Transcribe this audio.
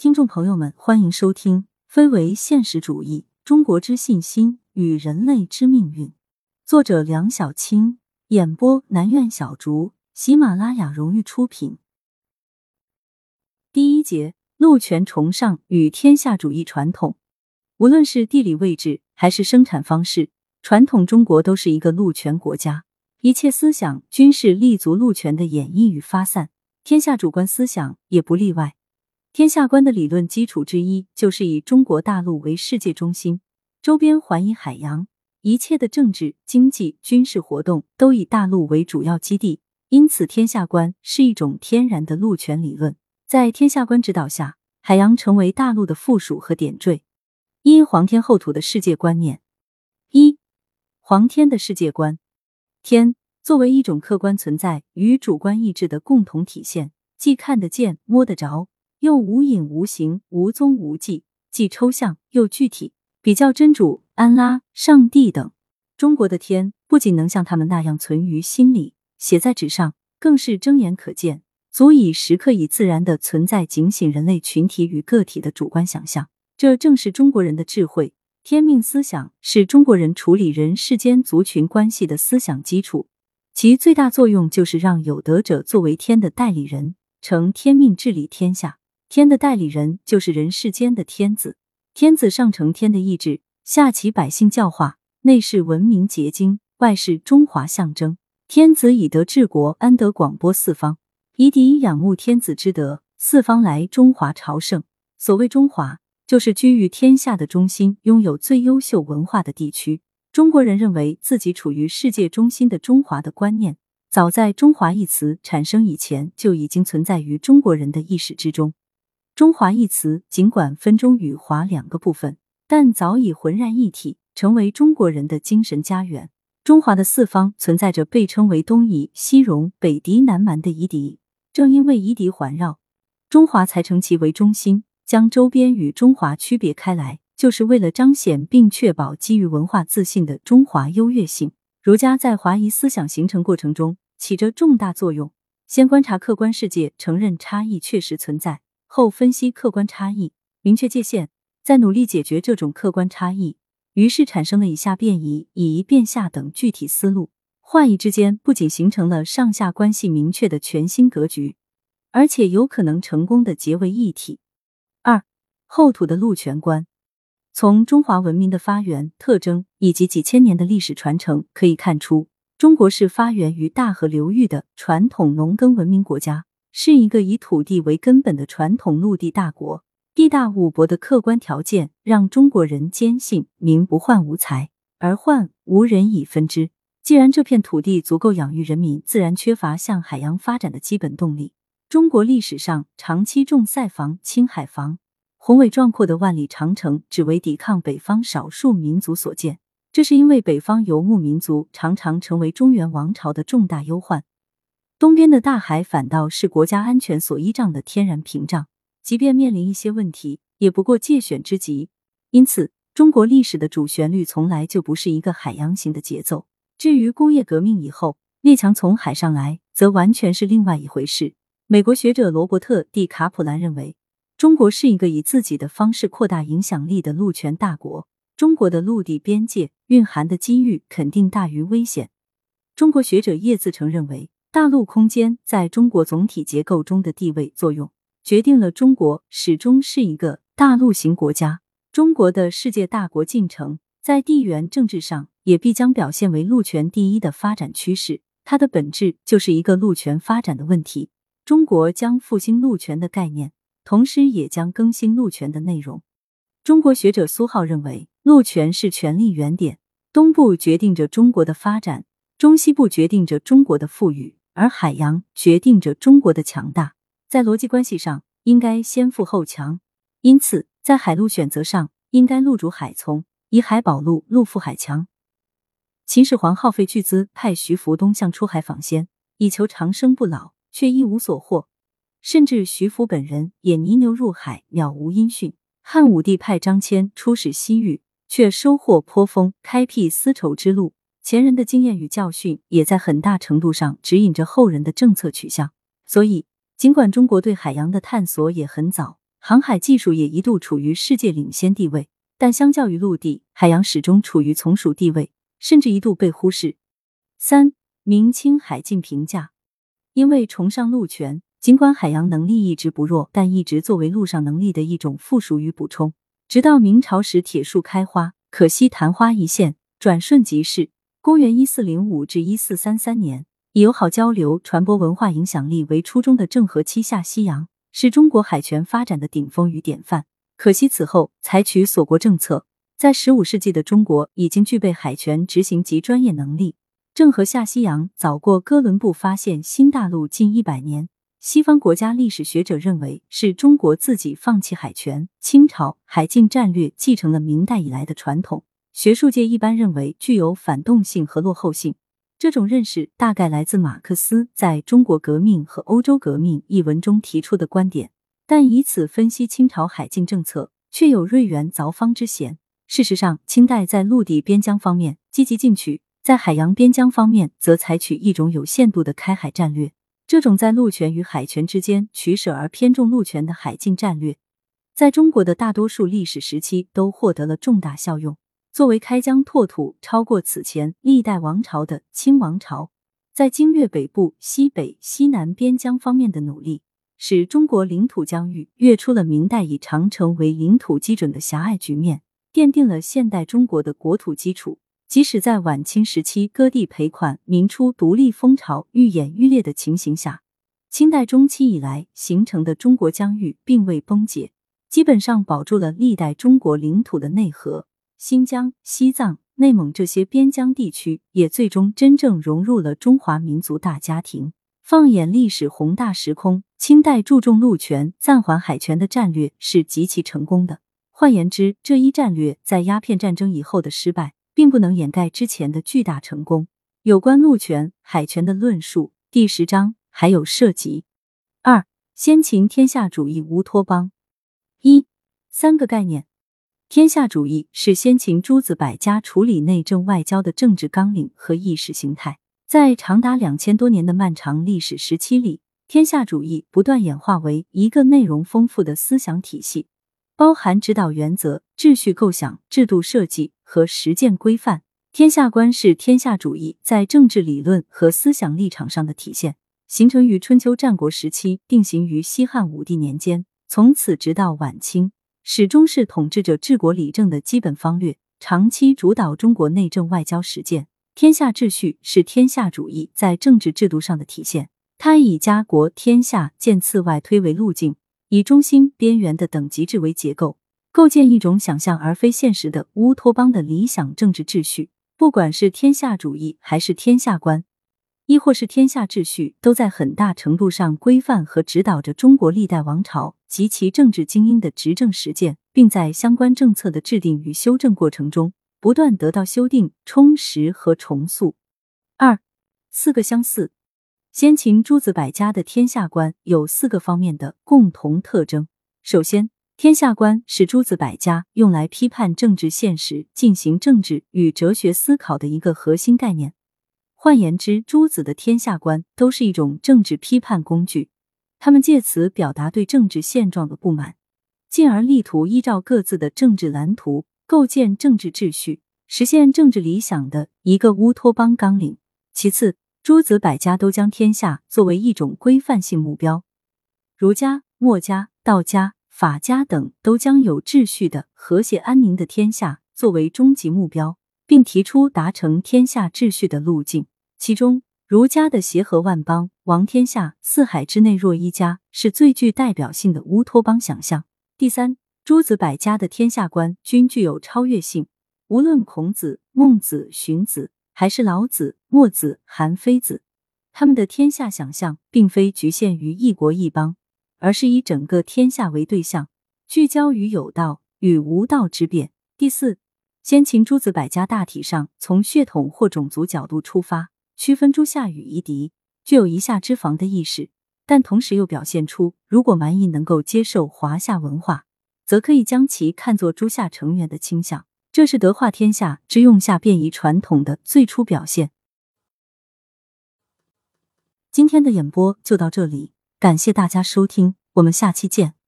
听众朋友们，欢迎收听《非为现实主义：中国之信心与人类之命运》，作者梁小青，演播南苑小竹，喜马拉雅荣誉出品。第一节：陆权崇尚与天下主义传统。无论是地理位置还是生产方式，传统中国都是一个陆权国家，一切思想均是立足陆权的演绎与发散，天下主观思想也不例外。天下观的理论基础之一，就是以中国大陆为世界中心，周边环以海洋，一切的政治、经济、军事活动都以大陆为主要基地。因此，天下观是一种天然的陆权理论。在天下观指导下，海洋成为大陆的附属和点缀。一皇天后土的世界观念。一皇天的世界观，天作为一种客观存在与主观意志的共同体现，既看得见、摸得着。又无影无形、无踪无迹，既抽象又具体。比较真主、安拉、上帝等，中国的天不仅能像他们那样存于心里、写在纸上，更是睁眼可见，足以时刻以自然的存在警醒人类群体与个体的主观想象。这正是中国人的智慧。天命思想是中国人处理人世间族群关系的思想基础，其最大作用就是让有德者作为天的代理人，承天命治理天下。天的代理人就是人世间的天子，天子上承天的意志，下启百姓教化，内是文明结晶，外是中华象征。天子以德治国，安得广播四方，以敌仰慕天子之德，四方来中华朝圣。所谓中华，就是居于天下的中心，拥有最优秀文化的地区。中国人认为自己处于世界中心的中华的观念，早在“中华”一词产生以前就已经存在于中国人的意识之中。中华一词尽管分中与华两个部分，但早已浑然一体，成为中国人的精神家园。中华的四方存在着被称为东夷、西戎、北狄、南蛮的夷狄，正因为夷狄环绕，中华才称其为中心，将周边与中华区别开来，就是为了彰显并确保基于文化自信的中华优越性。儒家在华夷思想形成过程中起着重大作用，先观察客观世界，承认差异确实存在。后分析客观差异，明确界限，再努力解决这种客观差异，于是产生了以下变移、以夷变下等具体思路。化夷之间不仅形成了上下关系明确的全新格局，而且有可能成功的结为一体。二后土的陆权观，从中华文明的发源特征以及几千年的历史传承可以看出，中国是发源于大河流域的传统农耕文明国家。是一个以土地为根本的传统陆地大国，地大物博的客观条件让中国人坚信“民不患无财，而患无人以分之”。既然这片土地足够养育人民，自然缺乏向海洋发展的基本动力。中国历史上长期重塞防、清海防，宏伟壮阔的万里长城只为抵抗北方少数民族所建。这是因为北方游牧民族常常成为中原王朝的重大忧患。东边的大海反倒是国家安全所依仗的天然屏障，即便面临一些问题，也不过借选之急。因此，中国历史的主旋律从来就不是一个海洋型的节奏。至于工业革命以后列强从海上来，则完全是另外一回事。美国学者罗伯特·蒂卡普兰认为，中国是一个以自己的方式扩大影响力的陆权大国。中国的陆地边界蕴含的机遇肯定大于危险。中国学者叶自成认为。大陆空间在中国总体结构中的地位作用，决定了中国始终是一个大陆型国家。中国的世界大国进程，在地缘政治上也必将表现为陆权第一的发展趋势。它的本质就是一个陆权发展的问题。中国将复兴陆权的概念，同时也将更新陆权的内容。中国学者苏浩认为，陆权是权力原点，东部决定着中国的发展，中西部决定着中国的富裕。而海洋决定着中国的强大，在逻辑关系上应该先富后强，因此在海陆选择上应该陆主海从，以海保陆，陆富海强。秦始皇耗费巨资派徐福东向出海访仙，以求长生不老，却一无所获，甚至徐福本人也泥牛入海，渺无音讯。汉武帝派张骞出使西域，却收获颇丰，开辟丝绸之路。前人的经验与教训，也在很大程度上指引着后人的政策取向。所以，尽管中国对海洋的探索也很早，航海技术也一度处于世界领先地位，但相较于陆地，海洋始终处于从属地位，甚至一度被忽视。三、明清海禁评价，因为崇尚陆权，尽管海洋能力一直不弱，但一直作为陆上能力的一种附属与补充。直到明朝时铁树开花，可惜昙花一现，转瞬即逝。公元一四零五至一四三三年，以友好交流、传播文化影响力为初衷的郑和七下西洋，是中国海权发展的顶峰与典范。可惜此后采取锁国政策，在十五世纪的中国已经具备海权执行及专业能力。郑和下西洋早过哥伦布发现新大陆近一百年。西方国家历史学者认为，是中国自己放弃海权。清朝海禁战略继承了明代以来的传统，学术界一般认为具有反动性和落后性。这种认识大概来自马克思在中国革命和欧洲革命一文中提出的观点，但以此分析清朝海禁政策，却有瑞源凿方之嫌。事实上，清代在陆地边疆方面积极进取，在海洋边疆方面则采取一种有限度的开海战略。这种在陆权与海权之间取舍而偏重陆权的海禁战略，在中国的大多数历史时期都获得了重大效用。作为开疆拓土超过此前历代王朝的清王朝，在经略北部、西北、西南边疆方面的努力，使中国领土疆域跃出了明代以长城为领土基准的狭隘局面，奠定了现代中国的国土基础。即使在晚清时期割地赔款、民初独立风潮愈演愈烈的情形下，清代中期以来形成的中国疆域并未崩解，基本上保住了历代中国领土的内核。新疆、西藏、内蒙这些边疆地区也最终真正融入了中华民族大家庭。放眼历史宏大时空，清代注重陆权、暂缓海权的战略是极其成功的。换言之，这一战略在鸦片战争以后的失败。并不能掩盖之前的巨大成功。有关陆权、海权的论述，第十章还有涉及二先秦天下主义乌托邦一三个概念。天下主义是先秦诸子百家处理内政外交的政治纲领和意识形态。在长达两千多年的漫长历史时期里，天下主义不断演化为一个内容丰富的思想体系。包含指导原则、秩序构想、制度设计和实践规范。天下观是天下主义在政治理论和思想立场上的体现，形成于春秋战国时期，定型于西汉武帝年间，从此直到晚清，始终是统治者治国理政的基本方略，长期主导中国内政外交实践。天下秩序是天下主义在政治制度上的体现，它以家国天下渐次外推为路径。以中心、边缘的等级制为结构，构建一种想象而非现实的乌托邦的理想政治秩序。不管是天下主义，还是天下观，亦或是天下秩序，都在很大程度上规范和指导着中国历代王朝及其政治精英的执政实践，并在相关政策的制定与修正过程中不断得到修订、充实和重塑。二、四个相似。先秦诸子百家的天下观有四个方面的共同特征。首先，天下观是诸子百家用来批判政治现实、进行政治与哲学思考的一个核心概念。换言之，诸子的天下观都是一种政治批判工具，他们借此表达对政治现状的不满，进而力图依照各自的政治蓝图构建政治秩序，实现政治理想的一个乌托邦纲领。其次，诸子百家都将天下作为一种规范性目标，儒家、墨家、道家、法家等都将有秩序的、和谐安宁的天下作为终极目标，并提出达成天下秩序的路径。其中，儒家的协和万邦、王天下、四海之内若一家是最具代表性的乌托邦想象。第三，诸子百家的天下观均具有超越性，无论孔子、孟子、荀子。还是老子、墨子、韩非子，他们的天下想象并非局限于一国一邦，而是以整个天下为对象，聚焦于有道与无道之辩。第四，先秦诸子百家大体上从血统或种族角度出发，区分诸夏与夷狄，具有一夏之防的意识，但同时又表现出，如果蛮夷能够接受华夏文化，则可以将其看作诸夏成员的倾向。这是德化天下之用下变夷传统的最初表现。今天的演播就到这里，感谢大家收听，我们下期见。